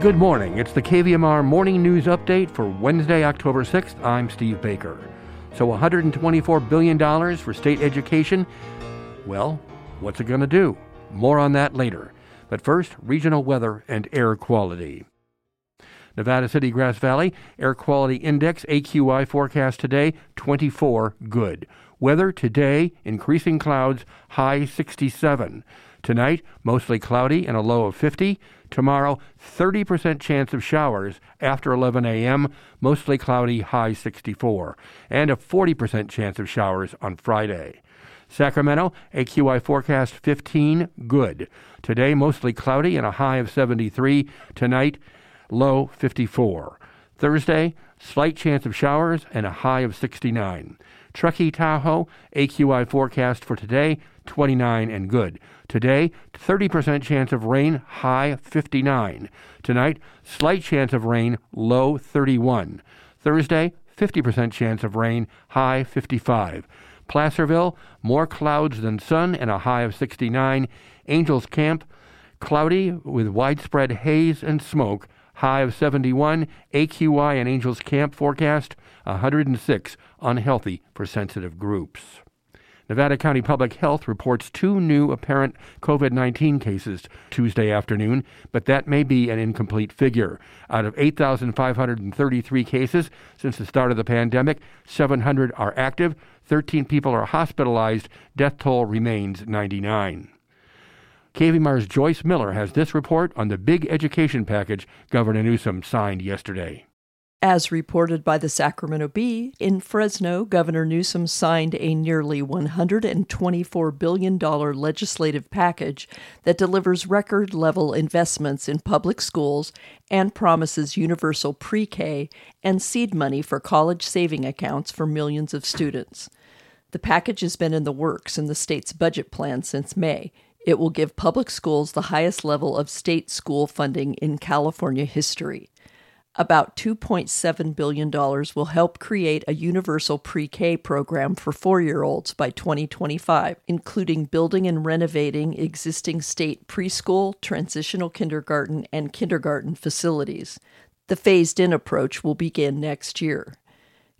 Good morning. It's the KVMR Morning News Update for Wednesday, October 6th. I'm Steve Baker. So, $124 billion for state education. Well, what's it going to do? More on that later. But first, regional weather and air quality. Nevada City, Grass Valley, Air Quality Index AQI forecast today 24 good. Weather today, increasing clouds, high 67. Tonight, mostly cloudy and a low of 50. Tomorrow, 30% chance of showers after 11 a.m., mostly cloudy, high 64, and a 40% chance of showers on Friday. Sacramento, AQI forecast 15, good. Today, mostly cloudy and a high of 73. Tonight, low 54. Thursday, slight chance of showers and a high of 69. Truckee Tahoe, AQI forecast for today, 29 and good. Today, 30% chance of rain, high 59. Tonight, slight chance of rain, low 31. Thursday, 50% chance of rain, high 55. Placerville, more clouds than sun and a high of 69. Angels Camp, cloudy with widespread haze and smoke, high of 71. AQI and Angels Camp forecast 106, unhealthy for sensitive groups. Nevada County Public Health reports two new apparent COVID 19 cases Tuesday afternoon, but that may be an incomplete figure. Out of 8,533 cases since the start of the pandemic, 700 are active, 13 people are hospitalized, death toll remains 99. KVMR's Joyce Miller has this report on the big education package Governor Newsom signed yesterday. As reported by the Sacramento Bee, in Fresno, Governor Newsom signed a nearly $124 billion legislative package that delivers record level investments in public schools and promises universal pre K and seed money for college saving accounts for millions of students. The package has been in the works in the state's budget plan since May. It will give public schools the highest level of state school funding in California history. About $2.7 billion will help create a universal pre K program for four year olds by 2025, including building and renovating existing state preschool, transitional kindergarten, and kindergarten facilities. The phased in approach will begin next year.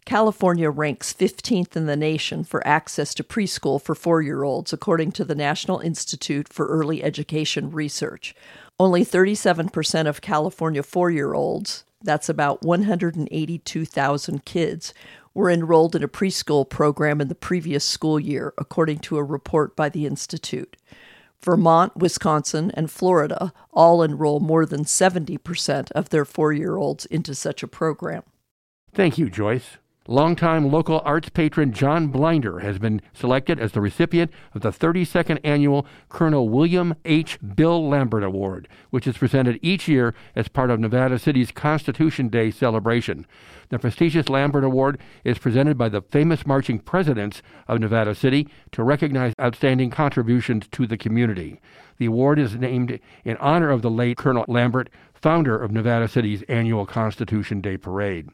California ranks 15th in the nation for access to preschool for four year olds, according to the National Institute for Early Education Research. Only 37% of California four year olds, that's about 182,000 kids, were enrolled in a preschool program in the previous school year, according to a report by the Institute. Vermont, Wisconsin, and Florida all enroll more than 70% of their four year olds into such a program. Thank you, Joyce. Longtime local arts patron John Blinder has been selected as the recipient of the 32nd annual Colonel William H. Bill Lambert Award, which is presented each year as part of Nevada City's Constitution Day celebration. The prestigious Lambert Award is presented by the famous marching presidents of Nevada City to recognize outstanding contributions to the community. The award is named in honor of the late Colonel Lambert, founder of Nevada City's annual Constitution Day parade.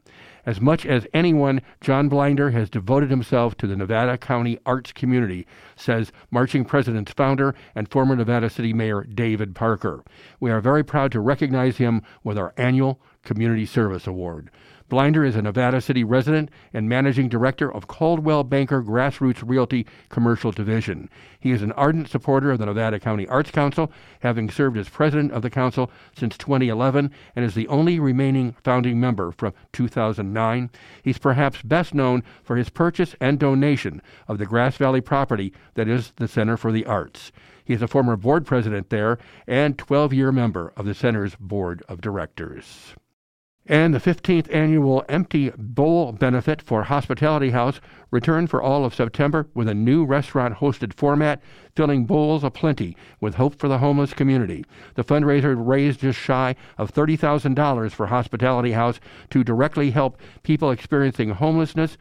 As much as anyone, John Blinder has devoted himself to the Nevada County arts community, says Marching President's founder and former Nevada City Mayor David Parker. We are very proud to recognize him with our annual Community Service Award. Blinder is a Nevada City resident and managing director of Coldwell Banker Grassroots Realty Commercial Division. He is an ardent supporter of the Nevada County Arts Council, having served as president of the council since 2011 and is the only remaining founding member from 2009. He's perhaps best known for his purchase and donation of the Grass Valley property that is the Center for the Arts. He is a former board president there and 12 year member of the center's board of directors. And the 15th annual Empty Bowl benefit for Hospitality House returned for all of September with a new restaurant hosted format, filling bowls aplenty with hope for the homeless community. The fundraiser raised just shy of $30,000 for Hospitality House to directly help people experiencing homelessness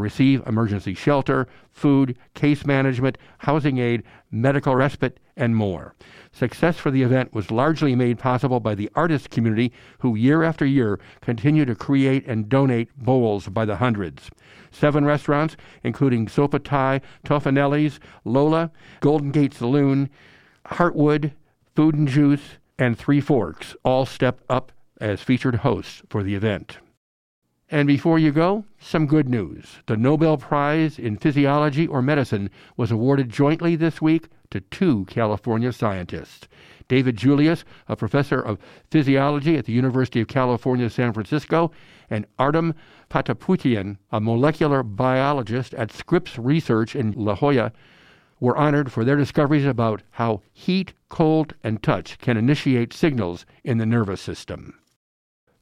receive emergency shelter, food, case management, housing aid, medical respite, and more. Success for the event was largely made possible by the artist community who year after year continue to create and donate bowls by the hundreds. Seven restaurants, including Sopa Thai, Toffanelli's, Lola, Golden Gate Saloon, Heartwood, Food and Juice, and Three Forks, all stepped up as featured hosts for the event. And before you go, some good news. The Nobel Prize in Physiology or Medicine was awarded jointly this week to two California scientists. David Julius, a professor of physiology at the University of California, San Francisco, and Ardem Patapoutian, a molecular biologist at Scripps Research in La Jolla, were honored for their discoveries about how heat, cold, and touch can initiate signals in the nervous system.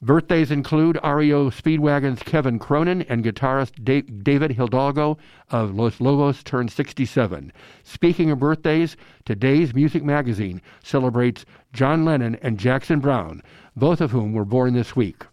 Birthdays include REO Speedwagon's Kevin Cronin and guitarist David Hidalgo of Los Lobos turned 67. Speaking of birthdays, today's Music Magazine celebrates John Lennon and Jackson Browne, both of whom were born this week.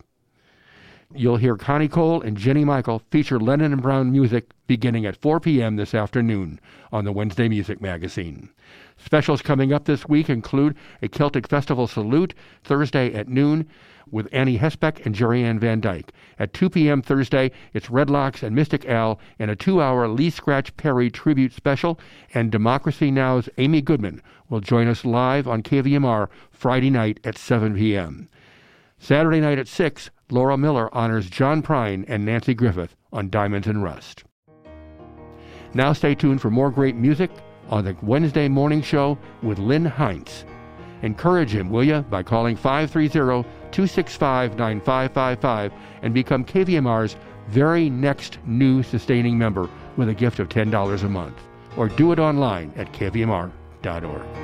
You'll hear Connie Cole and Jenny Michael feature Lennon and Browne music beginning at 4 p.m. this afternoon on the Wednesday Music Magazine. Specials coming up this week include a Celtic Festival salute Thursday at noon with Annie Hesbeck and Jerry Ann Van Dyke. At 2 p.m. Thursday, it's Redlocks and Mystic Al in a two hour Lee Scratch Perry tribute special, and Democracy Now!'s Amy Goodman will join us live on KVMR Friday night at 7 p.m. Saturday night at 6, Laura Miller honors John Prine and Nanci Griffith on Diamonds and Rust. Now stay tuned for more great music on the Wednesday morning show with Lynn Heinz. Encourage him, will you, by calling 530 265 9555 and become KVMR's very next new sustaining member with a gift of $10 a month. Or do it online at kvmr.org.